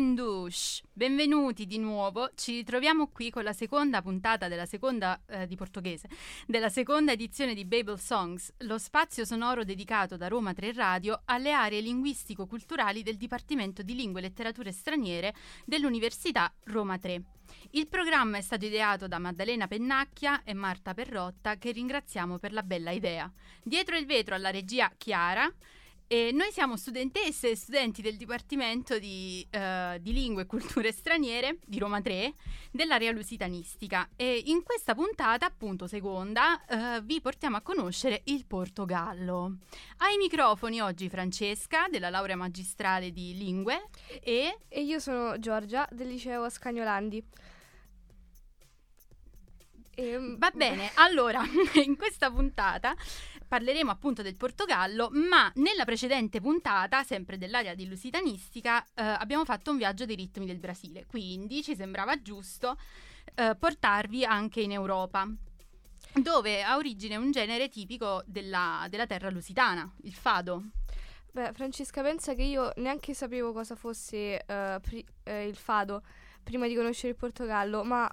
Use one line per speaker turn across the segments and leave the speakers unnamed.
Benvindos! Benvenuti di nuovo. Ci ritroviamo qui con la seconda puntata della seconda eh, di portoghese, della seconda edizione di Babel Songs, lo spazio sonoro dedicato da Roma 3 Radio alle aree linguistico-culturali del Dipartimento di Lingue e Letterature Straniere dell'Università Roma 3. Il programma è stato ideato da Maddalena Pennacchia e Marta Perrotta, che ringraziamo per la bella idea. Dietro il vetro alla regia Chiara. E noi siamo studentesse e studenti del Dipartimento di, uh, di, Lingue e Culture Straniere di Roma 3 dell'area lusitanistica e in questa puntata, appunto seconda, uh, vi portiamo a conoscere il Portogallo. Ai microfoni oggi Francesca della laurea magistrale di Lingue e...
E io sono Giorgia del liceo Scagnolandi.
E... Va bene, allora in questa puntata parleremo appunto del Portogallo, ma nella precedente puntata, sempre dell'area di lusitanistica, eh, abbiamo fatto un viaggio dei ritmi del Brasile, quindi ci sembrava giusto eh, portarvi anche in Europa dove ha origine un genere tipico della, della terra lusitana, il fado.
Beh, Francesca, pensa che io neanche sapevo cosa fosse uh, pri- uh, il fado prima di conoscere il Portogallo, ma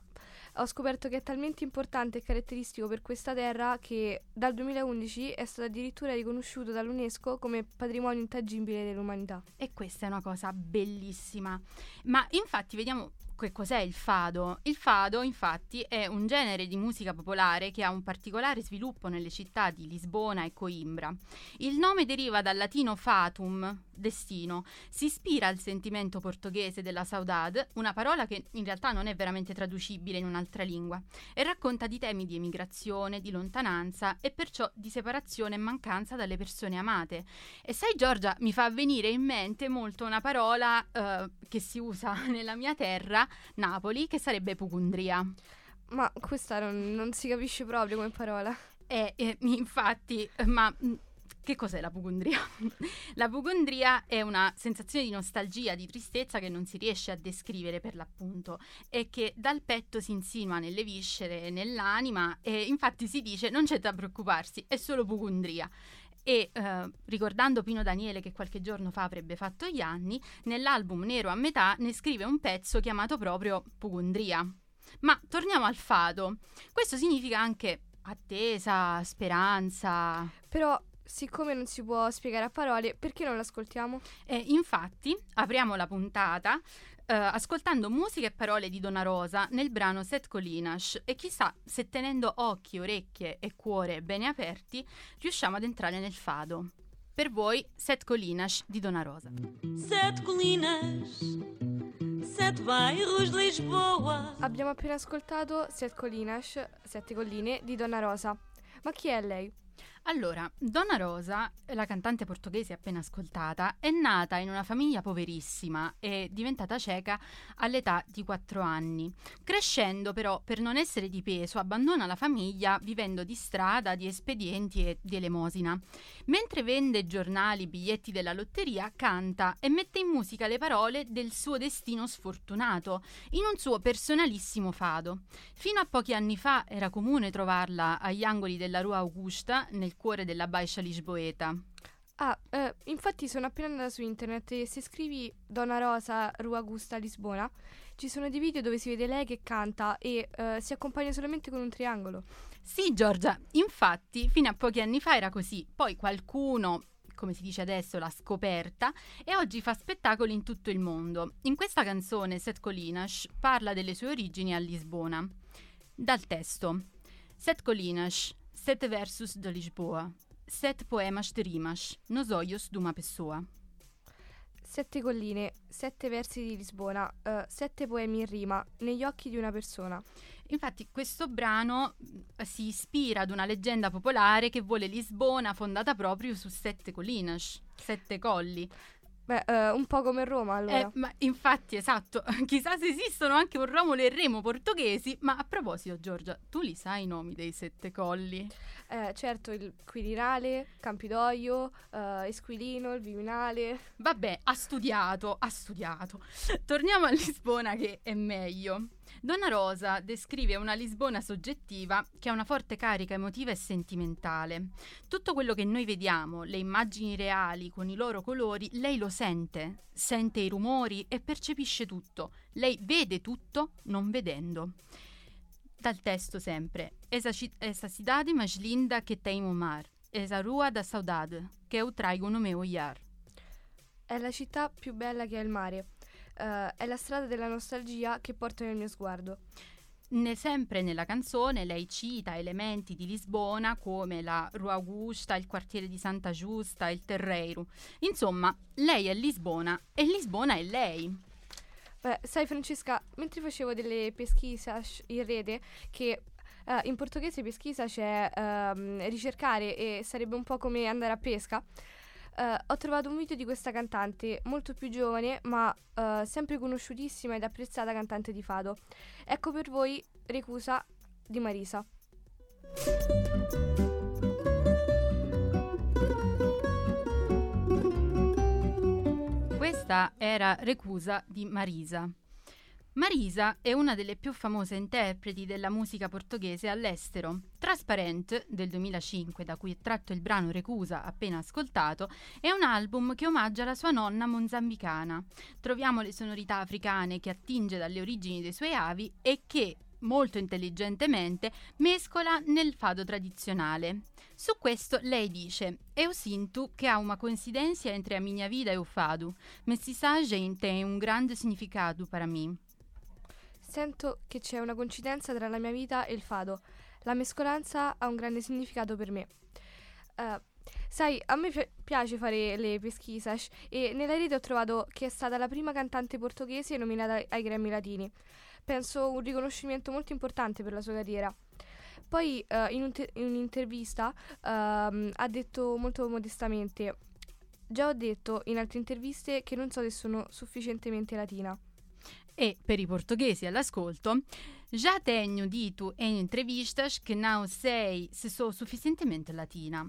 ho scoperto che è talmente importante e caratteristico per questa terra che dal 2011 è stato addirittura riconosciuto dall'UNESCO come patrimonio intangibile dell'umanità.
E questa è una cosa bellissima. Ma infatti vediamo che cos'è il fado? Il fado, infatti, è un genere di musica popolare che ha un particolare sviluppo nelle città di Lisbona e Coimbra. Il nome deriva dal latino fatum, destino. Si ispira al sentimento portoghese della saudade, una parola che in realtà non è veramente traducibile in un'altra lingua, e racconta di temi di emigrazione, di lontananza e perciò di separazione e mancanza dalle persone amate. E sai Giorgia, mi fa venire in mente molto una parola uh, che si usa nella mia terra Napoli, che sarebbe Pugundria.
Ma questa non, non si capisce proprio come parola.
Eh, eh, infatti, ma mm, che cos'è la pugondria? la pugondria è una sensazione di nostalgia, di tristezza che non si riesce a descrivere per l'appunto e che dal petto si insinua nelle viscere e nell'anima e infatti si dice non c'è da preoccuparsi, è solo pugondria. E eh, ricordando Pino Daniele che qualche giorno fa avrebbe fatto gli anni, nell'album Nero a metà ne scrive un pezzo chiamato proprio Pugundria. Ma torniamo al fado. Questo significa anche attesa, speranza.
Però siccome non si può spiegare a parole, perché non l'ascoltiamo?
Eh, infatti, apriamo la puntata ascoltando musica e parole di Donna Rosa nel brano Set Colinas e chissà se tenendo occhi, orecchie e cuore bene aperti riusciamo ad entrare nel fado. Per voi Set Colinas di Donna Rosa. Sete colinas,
sette bairros di Lisboa. Abbiamo appena ascoltato Sette Colinas, Sette colline di Donna Rosa. Ma chi è lei?
Allora, Donna Rosa, la cantante portoghese appena ascoltata, è nata in una famiglia poverissima e diventata cieca all'età di 4 anni. Crescendo però, per non essere di peso, abbandona la famiglia vivendo di strada, di espedienti e di elemosina. Mentre vende giornali, biglietti della lotteria, canta e mette in musica le parole del suo destino sfortunato, in un suo personalissimo fado. Fino a pochi anni fa era comune trovarla agli angoli della Rua Augusta, nel cuore della Baixa Lisboeta.
Ah, eh, infatti sono appena andata su internet e se scrivi Donna Rosa Rua Augusta Lisbona ci sono dei video dove si vede lei che canta e eh, si accompagna solamente con un triangolo.
Sì, Giorgia, infatti fino a pochi anni fa era così. Poi qualcuno come si dice adesso, l'ha scoperta e oggi fa spettacoli in tutto il mondo. In questa canzone Seth Colinas parla delle sue origini a Lisbona. Dal testo Seth Colinas Sete versos de Lisboa. Sete poemas de rimas, nos olhos de uma pessoa.
Sette colline, sette versi di Lisbona, uh, sette poemi in rima, negli occhi di una persona.
Infatti questo brano uh, si ispira ad una leggenda popolare che vuole Lisbona fondata proprio su sette colline, sette colli.
Beh, uh, un po' come Roma allora.
Eh, ma infatti, esatto. Chissà se esistono anche un Romolo e Remo portoghesi. Ma a proposito, Giorgia, tu li sai i nomi dei sette colli?
Eh, certo, il Quirinale, Campidoglio, uh, Esquilino, il Viminale.
Vabbè, ha studiato, ha studiato. Torniamo a Lisbona che è meglio. Donna Rosa descrive una Lisbona soggettiva che ha una forte carica emotiva e sentimentale. Tutto quello che noi vediamo, le immagini reali con i loro colori, lei lo sente, sente i rumori e percepisce tutto. Lei vede tutto non vedendo. Dal testo sempre, esa cidade mais linda que tem o mar, esa rua da saudade, che eu traigo no meu olhar.
È la città più bella che ha il mare. Uh, è la strada della nostalgia che porto nel mio sguardo.
Ne, sempre nella canzone lei cita elementi di Lisbona come la Rua Augusta, il quartiere di Santa Giusta, il Terreiro. Insomma, lei è Lisbona e Lisbona è lei.
Beh, sai Francesca, mentre facevo delle pesquise in rete che uh, in portoghese pesquisa c'è uh, ricercare e sarebbe un po' come andare a pesca. Uh, ho trovato un video di questa cantante molto più giovane, ma uh, sempre conosciutissima ed apprezzata cantante di fado. Ecco per voi Recusa di Marisa.
Questa era Recusa di Marisa. Marisa è una delle più famose interpreti della musica portoghese all'estero. Transparent, del 2005, da cui è tratto il brano Recusa appena ascoltato, è un album che omaggia la sua nonna mozambicana. Troviamo le sonorità africane che attinge dalle origini dei suoi avi e che, molto intelligentemente, mescola nel fado tradizionale. Su questo lei dice: Eu sinto che ha una coincidenza entre a minha vida e o fado, mas essa gente tem un grande significato para mim.
Sento che c'è una coincidenza tra la mia vita e il fado. La mescolanza ha un grande significato per me. Uh, sai, a me pi- piace fare le pesquisas e nella rete ho trovato che è stata la prima cantante portoghese nominata ai Grammy Latini. Penso un riconoscimento molto importante per la sua carriera. Poi uh, in, un te- in, un'intervista uh, ha detto molto modestamente: Già ho detto in altre interviste che non so se sono sufficientemente latina.
E per i portoghesi all'ascolto, já tenho dito em entrevistas che non sei se so sufficientemente latina.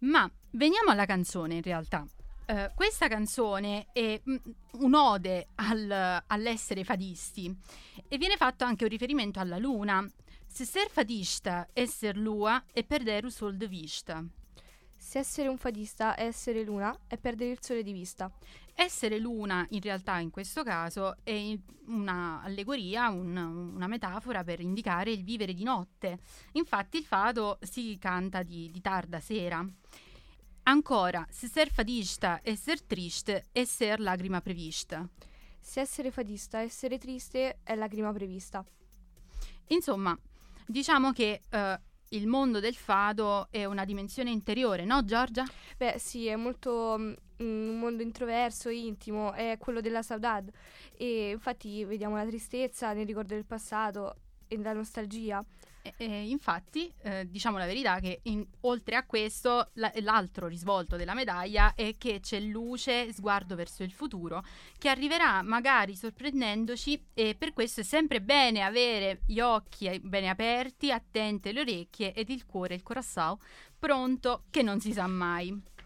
Ma veniamo alla canzone in realtà. Uh, questa canzone è mm, un'ode al, all'essere fadisti e viene fatto anche un riferimento alla luna. Se ser fadista, esser lua e perdere il sol de vista.
Se essere un fadista è essere luna è perdere il sole di vista.
Essere luna in realtà in questo caso è un'allegoria, un, una metafora per indicare il vivere di notte. Infatti il fado si canta di, di tarda sera. Ancora, se ser fadista e ser triste è ser lagrima prevista.
Se essere fadista, essere triste è lagrima prevista.
Insomma, diciamo che uh, il mondo del fado è una dimensione interiore, no Giorgia?
Beh sì, è molto mm, un mondo introverso, intimo, è quello della saudade e infatti vediamo la tristezza nel ricordo del passato e la nostalgia.
E, infatti, eh, diciamo la verità che in, oltre a questo, la, l'altro risvolto della medaglia è che c'è luce, sguardo verso il futuro, che arriverà magari sorprendendoci e per questo è sempre bene avere gli occhi ben aperti, attente le orecchie ed il cuore, il corazzao, pronto che non si sa mai.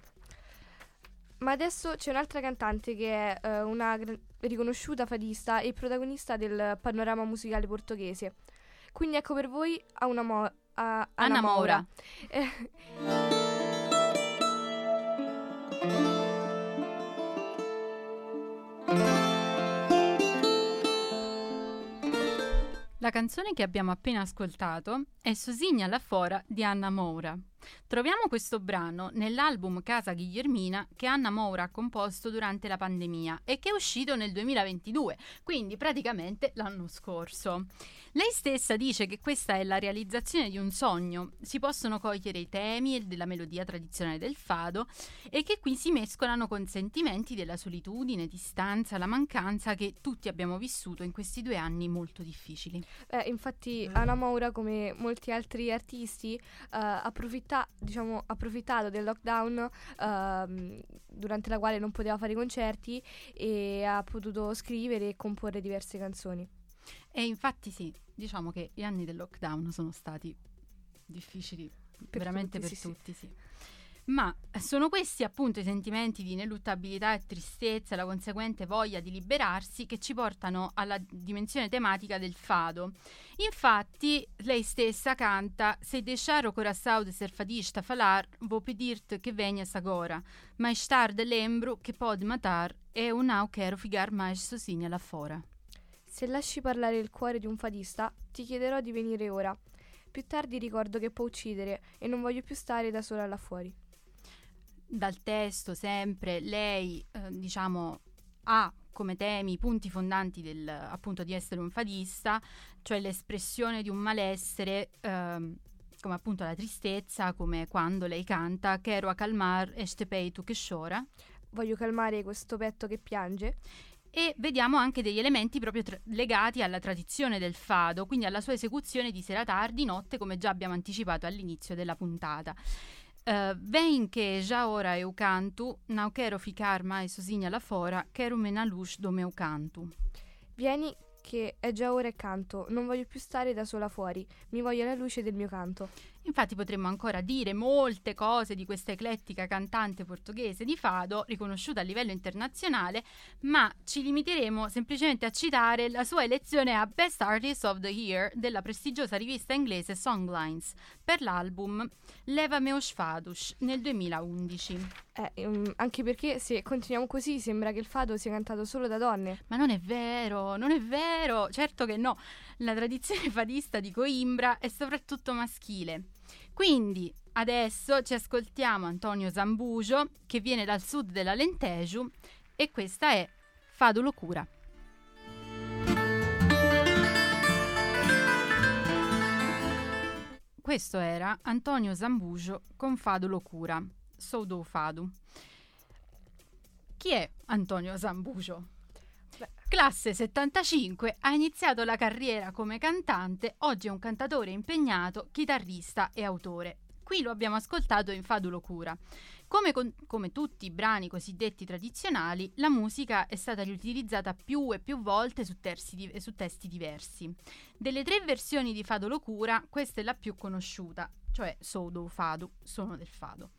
Ma adesso c'è un'altra cantante che è uh, una gr- riconosciuta fadista e protagonista del panorama musicale portoghese. Quindi ecco per voi a una mo- a Anna, Anna Moura.
La canzone che abbiamo appena ascoltato è Sosigna alla fora di Anna Moura. Troviamo questo brano nell'album Casa Ghigliermina che Anna Moura ha composto durante la pandemia e che è uscito nel 2022, quindi praticamente l'anno scorso. Lei stessa dice che questa è la realizzazione di un sogno, si possono cogliere i temi della melodia tradizionale del fado e che qui si mescolano con sentimenti della solitudine, distanza, la mancanza che tutti abbiamo vissuto in questi due anni molto difficili.
Eh, infatti Anna Moura, come molti altri artisti, uh, approfitta, diciamo, approfittato del lockdown uh, durante la quale non poteva fare concerti e ha potuto scrivere e comporre diverse canzoni.
E infatti sì, diciamo che gli anni del lockdown sono stati difficili per veramente tutti, per sì, tutti, sì. sì. Ma sono questi appunto i sentimenti di ineluttabilità e tristezza e la conseguente voglia di liberarsi che ci portano alla dimensione tematica del fado. Infatti, lei stessa canta: Se deixar o coração de ser fadista falar, vou pedir-te que venhas agora. Mais tarde lembro che pode matar e eu não quero ficar mais sozinha lá fora.
Se lasci parlare il cuore di un fadista, ti chiederò di venire ora. Più tardi ricordo che può uccidere e non voglio più stare da sola là fuori
dal testo sempre lei eh, diciamo ha come temi i punti fondanti del, appunto di essere un fadista, cioè l'espressione di un malessere ehm, come appunto la tristezza, come quando lei canta Quero a calmar este peito che chora.
Voglio calmare questo petto che piange.
E vediamo anche degli elementi proprio tra- legati alla tradizione del fado, quindi alla sua esecuzione di sera tardi, notte, come già abbiamo anticipato all'inizio della puntata. Uh, vem que já ora eu quero ficar mais sozinha lá fora, quero-me na luz do meu canto.
Vieni che è già ora e canto, non voglio più stare da sola fuori, mi voglio alla luce del mio canto.
Infatti potremmo ancora dire molte cose di questa eclettica cantante portoghese di fado, riconosciuta a livello internazionale, ma ci limiteremo semplicemente a citare la sua elezione a Best Artist of the Year della prestigiosa rivista inglese Songlines per l'album Leva meus fados nel 2011.
Eh, um, anche perché se continuiamo così sembra che il fado sia cantato solo da donne.
Ma non è vero, non è vero, certo che no. La tradizione fadista di Coimbra è soprattutto maschile. Quindi adesso ci ascoltiamo Antonio Zambugio che viene dal sud dell'Alentejo e questa è Fado Locura. Questo era Antonio Zambugio con Fado Locura, Soudou Fado. Chi è Antonio Zambugio? Classe 75, ha iniziato la carriera come cantante, oggi è un cantatore impegnato, chitarrista e autore. Qui lo abbiamo ascoltato in Fadulo Cura. Come, con, come, tutti i brani cosiddetti tradizionali, la musica è stata riutilizzata più e più volte su, di, su testi diversi. Delle tre versioni di Fado Locura, questa è la più conosciuta, cioè Sodo Fado, Sono del Fado.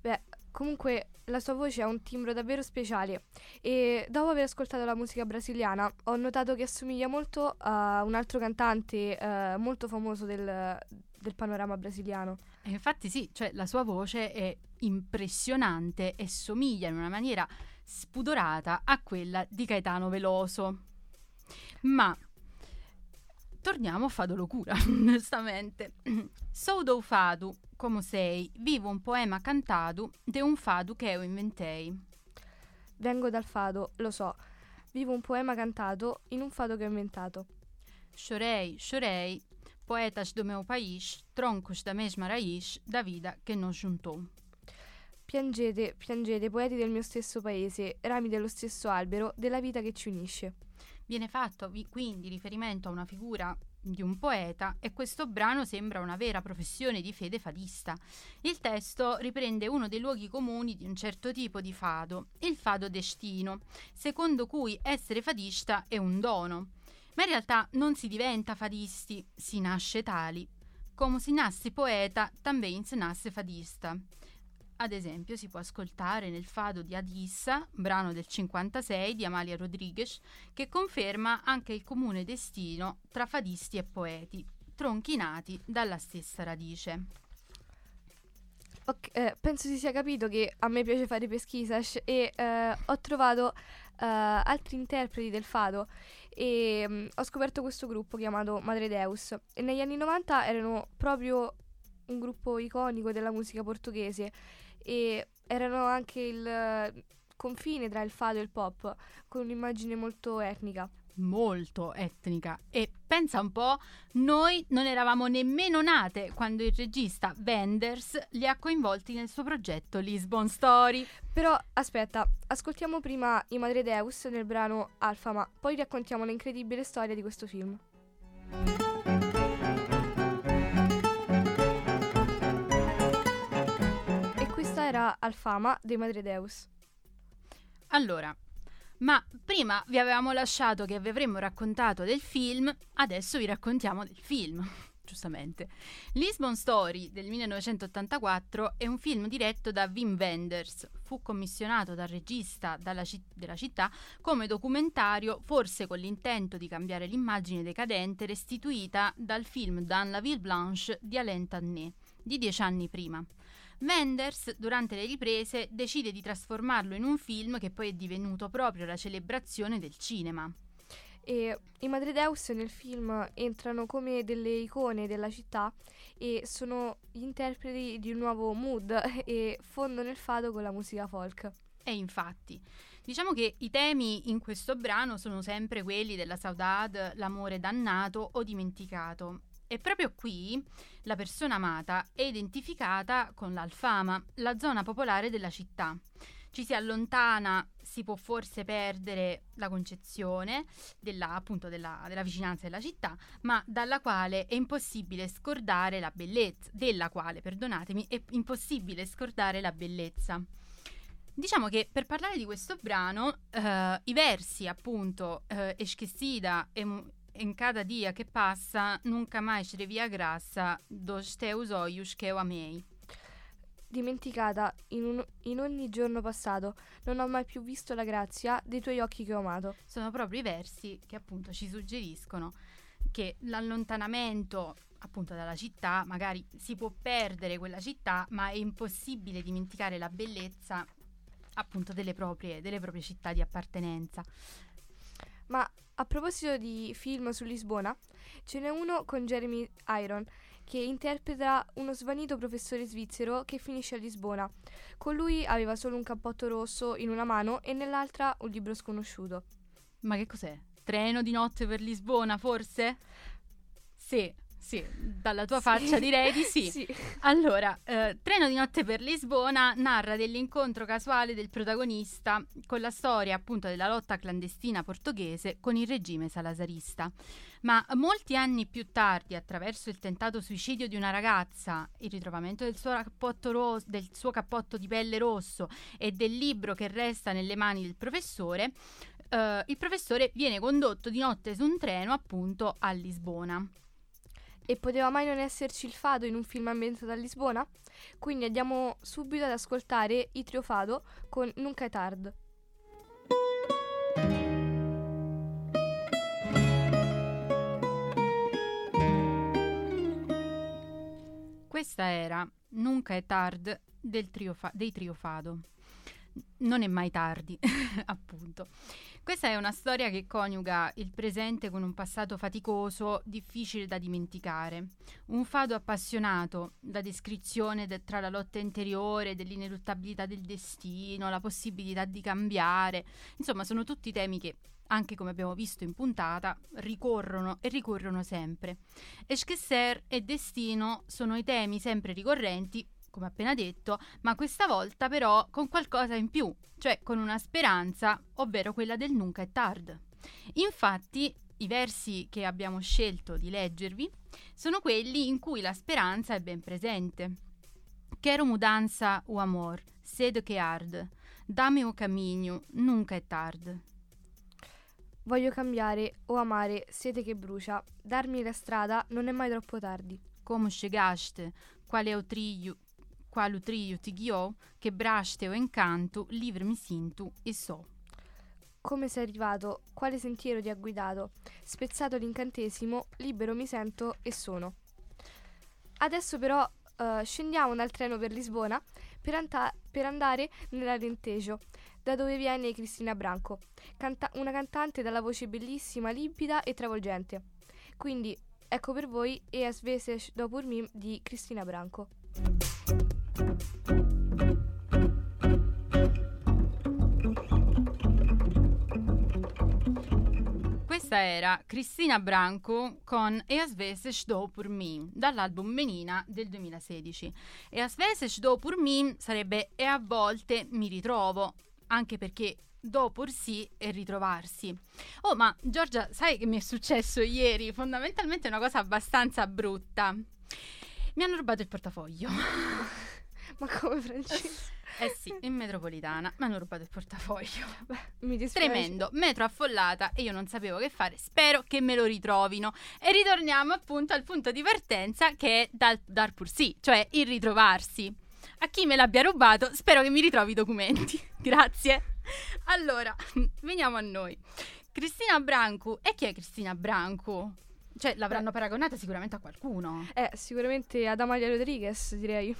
Beh, Comunque la sua voce ha un timbro davvero speciale e dopo aver ascoltato la musica brasiliana ho notato che assomiglia molto a un altro cantante eh, molto famoso del, del panorama brasiliano.
E infatti sì, cioè la sua voce è impressionante e somiglia in una maniera spudorata a quella di Caetano Veloso. Ma torniamo a Fado Locura, onestamente. Sou do Fado come sei, vivo un poema cantato de un fado che io inventei.
Vengo dal fado, lo so. Vivo un poema cantato in un fado che ho inventato.
Chorei, chorei, poetas do meu país, troncos da mesma raiz, da vida che nos juntou.
Piangete, piangete, poeti del mio stesso paese, rami dello stesso albero, della vita che ci unisce.
Viene fatto quindi riferimento a una figura di un poeta e questo brano sembra una vera professione di fede fadista. Il testo riprende uno dei luoghi comuni di un certo tipo di fado, il fado destino, secondo cui essere fadista è un dono. Ma in realtà non si diventa fadisti, si nasce tali. Come si nasce poeta, também si nasce fadista. Ad esempio, si può ascoltare nel fado di Adissa, brano del 56 di Amalia Rodriguez, che conferma anche il comune destino tra fadisti e poeti, tronchi nati dalla stessa radice.
Okay, eh, penso si sia capito che a me piace fare pesquisas e eh, ho trovato eh, altri interpreti del fado e mh, mm, ho scoperto questo gruppo chiamato Madre Deus e negli anni 90 erano proprio un gruppo iconico della musica portoghese e erano anche il confine tra il fado e il pop, con un'immagine molto etnica.
Molto etnica. E pensa un po', noi non eravamo nemmeno nate quando il regista Wenders li ha coinvolti nel suo progetto Lisbon Story.
Però aspetta, ascoltiamo prima i Madre Deus nel brano Alfa, ma poi raccontiamo l'incredibile storia di questo film. Era Alfama dei Madre Deus.
Allora, ma prima vi avevamo lasciato che vi avremmo raccontato del film, adesso vi raccontiamo del film. giustamente. Lisbon Story del 1984 è un film diretto da Wim Wenders. Fu commissionato dal regista citt- della città come documentario, forse con l'intento di cambiare l'immagine decadente restituita dal film Dans la Ville Blanche di Alain Tannet, di dieci anni prima. Wenders, durante le riprese, decide di trasformarlo in un film che poi è divenuto proprio la celebrazione del cinema.
E i Madredeus nel film entrano come delle icone della città e sono gli interpreti di un nuovo mood e fondono il fado con la musica folk.
E infatti, diciamo che i temi in questo brano sono sempre quelli della saudade, l'amore dannato o dimenticato. E proprio qui la persona amata è identificata con l'Alfama, la zona popolare della città. Ci si allontana, si può forse perdere la concezione della, appunto della, della vicinanza della città, ma dalla quale è impossibile scordare la bellezza, della quale, perdonatemi, è impossibile scordare la bellezza. Diciamo che per parlare di questo brano, eh, i versi appunto eh, Eschessida e in cada dia che passa, nunca mais revia grassa dos teus olhos que eu amei.
Dimenticata in, un, in, ogni giorno passato, non ho mai più visto la grazia dei tuoi occhi che ho amato.
Sono proprio i versi che appunto ci suggeriscono che l'allontanamento appunto dalla città, magari si può perdere quella città, ma è impossibile dimenticare la bellezza appunto delle proprie, delle proprie città di appartenenza.
Ma a proposito di film su Lisbona, ce n'è uno con Jeremy Iron che interpreta uno svanito professore svizzero che finisce a Lisbona. Con lui aveva solo un cappotto rosso in una mano e nell'altra un libro sconosciuto.
Ma che cos'è? Treno di notte per Lisbona, forse? Sì, sì, dalla tua sì. faccia direi di sì. sì. Allora, eh, Treno di notte per Lisbona narra dell'incontro casuale del protagonista con la storia appunto della lotta clandestina portoghese con il regime salazarista. Ma molti anni più tardi, attraverso il tentato suicidio di una ragazza, il ritrovamento del suo cappotto, ros- del suo cappotto di pelle rosso e del libro che resta nelle mani del professore, eh, il professore viene condotto di notte su un treno appunto a Lisbona.
E poteva mai non esserci il fado in un film ambientato a Lisbona? Quindi andiamo subito ad ascoltare i trio fado con Nunca è tard.
Questa era Nunca è tard trio fa- dei trio fado. Non è mai tardi, appunto. Questa è una storia che coniuga il presente con un passato faticoso, difficile da dimenticare. Un fado appassionato, la descrizione de- tra la lotta interiore, dell'ineluttabilità del destino, la possibilità di cambiare. Insomma, sono tutti temi che anche come abbiamo visto in puntata, ricorrono e ricorrono sempre. Eschesser e destino sono i temi sempre ricorrenti come appena detto, ma questa volta però con qualcosa in più, cioè con una speranza, ovvero quella del nunca è tard. Infatti, i versi che abbiamo scelto di leggervi sono quelli in cui la speranza è ben presente. Quero mudanza o amor, sed che hard, dame o cammino, nunca è tard.
Voglio cambiare o amare sete che brucia, darmi la strada non è mai troppo tardi.
Come chegaste, quale è o quale trio ti guiò, che braste o incanto, livre mi sinto e so.
Come sei arrivato, quale sentiero ti ha guidato, spezzato l'incantesimo, libero mi sento e sono. Adesso però uh, scendiamo dal treno per Lisbona per, anta- per andare nell'Alentejo, da dove viene Cristina Branco, canta- una cantante dalla voce bellissima, limpida e travolgente. Quindi ecco per voi E as vezes do por mim di Cristina Branco.
Questa era Cristina Branco con E as vezes do por mim dall'album Menina del 2016. E as vezes do por mim sarebbe E a volte mi ritrovo, anche perché do por sì e ritrovarsi. Oh, ma Giorgia, sai che mi è successo ieri? Fondamentalmente è una cosa abbastanza brutta. Mi hanno rubato il portafoglio.
Ma come Francesco?
Eh sì, in metropolitana. Mi hanno rubato il portafoglio.
Mi dispiace.
Tremendo, metro affollata e io non sapevo che fare. Spero che me lo ritrovino. E ritorniamo appunto al punto di partenza che è dal dar pur sì, cioè il ritrovarsi. A chi me l'abbia rubato, spero che mi ritrovi i documenti. Grazie. Allora, veniamo a noi. Cristina Brancu. E chi è Cristina Brancu? Cioè, l'avranno paragonata sicuramente a qualcuno.
Eh, sicuramente ad Amalia Rodriguez, direi.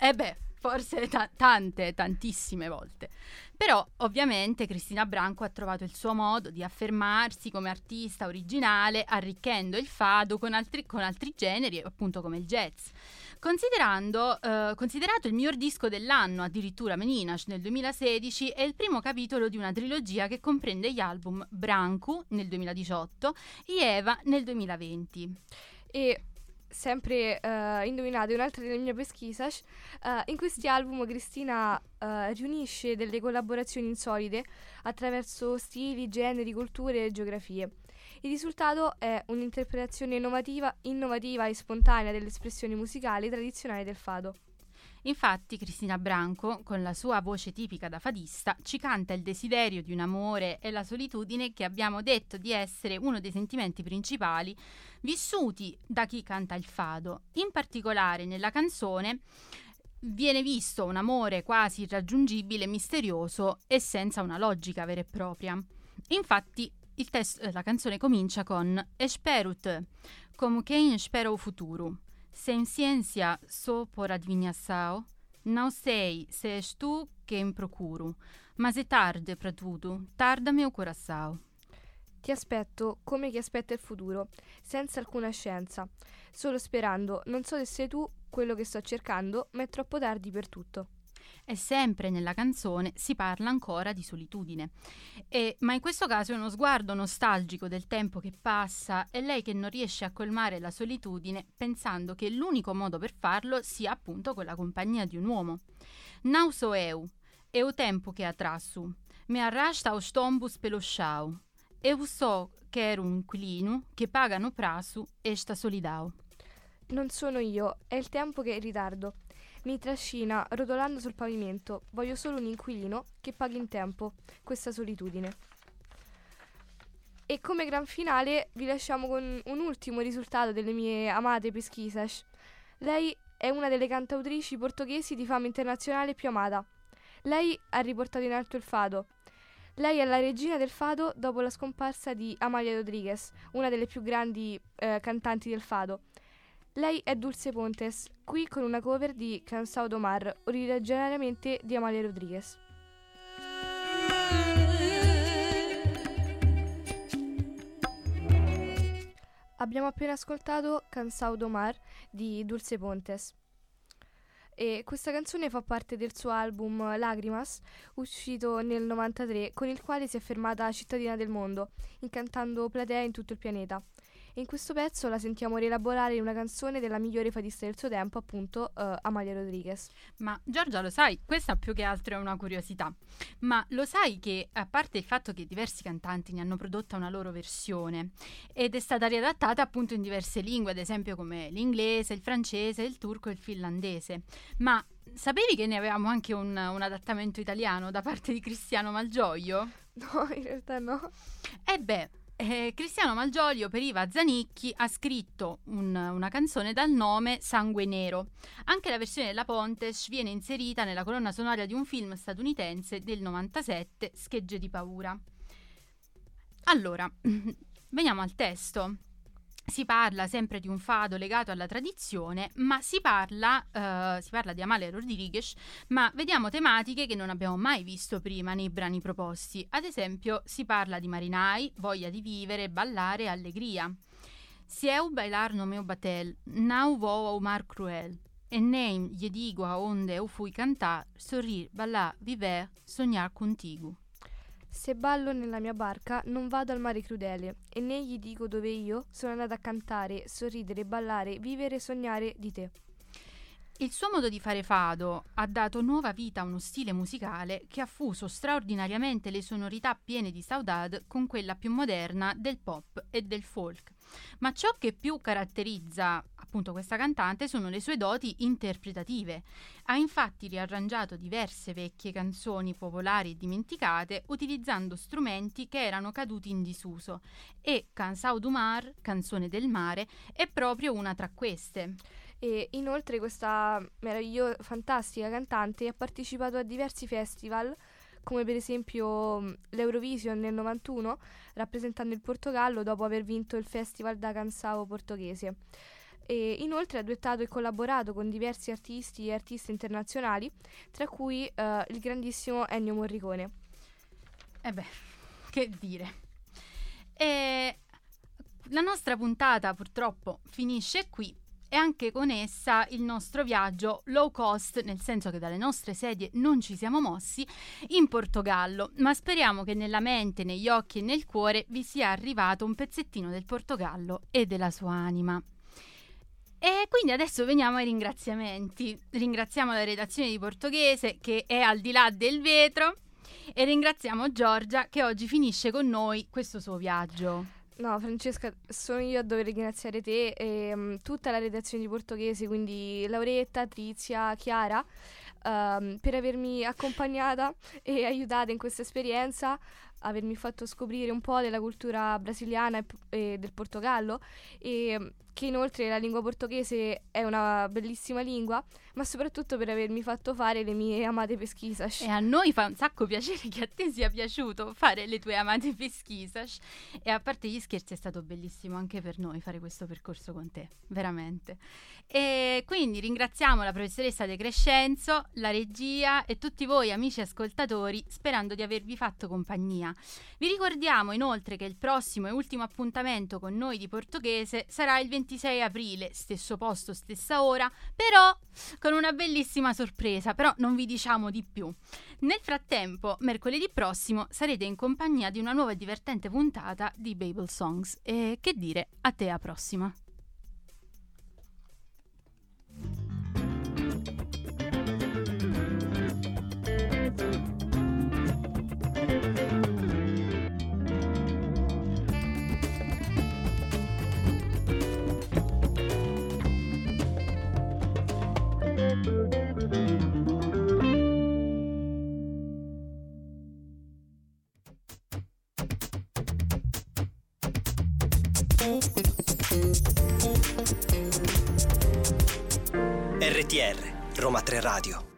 Eh beh, forse ta- tante, tantissime volte. Però ovviamente Cristina Branco ha trovato il suo modo di affermarsi come artista originale, arricchendo il fado con altri, con altri generi, appunto come il jazz. Considerando, eh, considerato il miglior disco dell'anno, addirittura Meninash nel 2016, è il primo capitolo di una trilogia che comprende gli album Branco nel 2018 e Eva nel 2020.
E sempre uh, indovinate un'altra delle mie pesquise, uh, in questi album Cristina uh, riunisce delle collaborazioni insolite attraverso stili, generi, culture e geografie. Il risultato è un'interpretazione innovativa, innovativa e spontanea delle espressioni musicali tradizionali del fado.
Infatti Cristina Branco, con la sua voce tipica da fadista, ci canta il desiderio di un amore e la solitudine che abbiamo detto di essere uno dei sentimenti principali vissuti da chi canta il fado. In particolare nella canzone viene visto un amore quasi irraggiungibile, misterioso e senza una logica vera e propria. Infatti testo, la canzone comincia con Esperut, como quem espera o futuro. Sem ciência só por adivinhação, não sei se és tu quem procuro, mas è tarde para tudo, tarda meu coração.
Ti aspetto come chi aspetta il futuro, senza alcuna scienza, solo sperando, non so se sei tu quello che sto cercando, ma è troppo tardi per tutto.
E sempre nella canzone si parla ancora di solitudine. E, ma in questo caso è uno sguardo nostalgico del tempo che passa e lei che non riesce a colmare la solitudine pensando che l'unico modo per farlo sia appunto con la compagnia di un uomo. Não sou eu, o tempo que atrasso, me arrasta aos tombos pelo chão. Eu so che ero un inquilino che paga no prazo esta solidão.
Non sono io, è il tempo che è in ritardo. Mi trascina rotolando sul pavimento. Voglio solo un inquilino che paghi in tempo questa solitudine. E come gran finale vi lasciamo con un ultimo risultato delle mie amate pesquisas. Lei è una delle cantautrici portoghesi di fama internazionale più amata. Lei ha riportato in alto il fado, lei è la regina del fado dopo la scomparsa di Amalia Rodriguez, una delle più grandi eh, cantanti del fado. Lei è Dulce Pontes, qui con una cover di Cansao Domar, originariamente di Amalia Rodriguez. Abbiamo appena ascoltato Cansao Domar di Dulce Pontes. E questa canzone fa parte del suo album Lagrimas, uscito nel 93, con il quale si è fermata cittadina del mondo, incantando platee in tutto il pianeta. E in questo pezzo la sentiamo rielaborare in una canzone della migliore fadista del suo tempo, appunto uh, Amalia Rodriguez.
Ma Giorgia lo sai, questa più che altro è una curiosità, ma lo sai che a parte il fatto che diversi cantanti ne hanno prodotta una loro versione ed è stata riadattata appunto in diverse lingue, ad esempio come l'inglese, il francese, il turco e il finlandese, ma sapevi che ne avevamo anche un, un adattamento italiano da parte di Cristiano Malgioglio?
No, in realtà no.
Eh beh, eh, Cristiano Malgioglio per Iva Zanicchi ha scritto un, una canzone dal nome Sangue Nero. Anche la versione della Pontes viene inserita nella colonna sonora di un film statunitense del 97, Schegge di paura. Allora, veniamo al testo si parla sempre di un fado legato alla tradizione, ma si parla, uh, si parla di Amalia Rodriguez, ma vediamo tematiche che non abbiamo mai visto prima nei brani proposti. Ad esempio, si parla di marinai, voglia di vivere, ballare allegria. Se eu bailar no meu batel, não vou ao mar cruel, e nem lhe digo aonde eu fui cantar, sorrir, ballar, viver, sognar contigo.
Se ballo nella mia barca non vado al mare crudele e né gli dico dove io sono andata a cantare, sorridere, ballare, vivere e sognare di te.
Il suo modo di fare fado ha dato nuova vita a uno stile musicale che ha fuso straordinariamente le sonorità piene di saudade con quella più moderna del pop e del folk. Ma ciò che più caratterizza appunto questa cantante sono le sue doti interpretative. Ha infatti riarrangiato diverse vecchie canzoni popolari e dimenticate utilizzando strumenti che erano caduti in disuso e Cansao du Mar, canzone del mare, è proprio una tra queste.
E inoltre questa meravigliosa, fantastica cantante ha partecipato a diversi festival come per esempio mm, l'Eurovision nel 91, rappresentando il Portogallo dopo aver vinto il Festival da Cansao portoghese. E inoltre ha duettato e collaborato con diversi artisti e artiste internazionali, tra cui uh, il grandissimo Ennio Morricone.
E eh beh, che dire. E la nostra puntata purtroppo finisce qui e anche con essa il nostro viaggio low cost, nel senso che dalle nostre sedie non ci siamo mossi, in Portogallo, ma speriamo che nella mente, negli occhi e nel cuore vi sia arrivato un pezzettino del Portogallo e della sua anima. E quindi adesso veniamo ai ringraziamenti. Ringraziamo la redazione di Portoghese che è al di là del vetro e ringraziamo Giorgia che oggi finisce con noi questo suo viaggio.
No, Francesca, sono io a dover ringraziare te e um, tutta la redazione di Portoghese, quindi Lauretta, Trizia, Chiara, um, per avermi accompagnata e aiutata in questa esperienza, avermi fatto scoprire un po' della cultura brasiliana e, e del Portogallo. E che inoltre la lingua portoghese è una bellissima lingua, ma soprattutto per avermi fatto fare le mie amate pesquisas.
E a noi fa un sacco piacere che a te sia piaciuto fare le tue amate pesquisas. E a parte gli scherzi è stato bellissimo anche per noi fare questo percorso con te, veramente. E quindi ringraziamo la professoressa De Crescenzo, la regia e tutti voi amici ascoltatori, sperando di avervi fatto compagnia. Vi ricordiamo inoltre che il prossimo e ultimo appuntamento con noi di Portoghese sarà il 20 26 aprile, stesso posto, stessa ora, però con una bellissima sorpresa, però non vi diciamo di più. Nel frattempo, mercoledì prossimo sarete in compagnia di una nuova e divertente puntata di Babel Songs e che dire, a te a prossima.
RTR Roma 3 Radio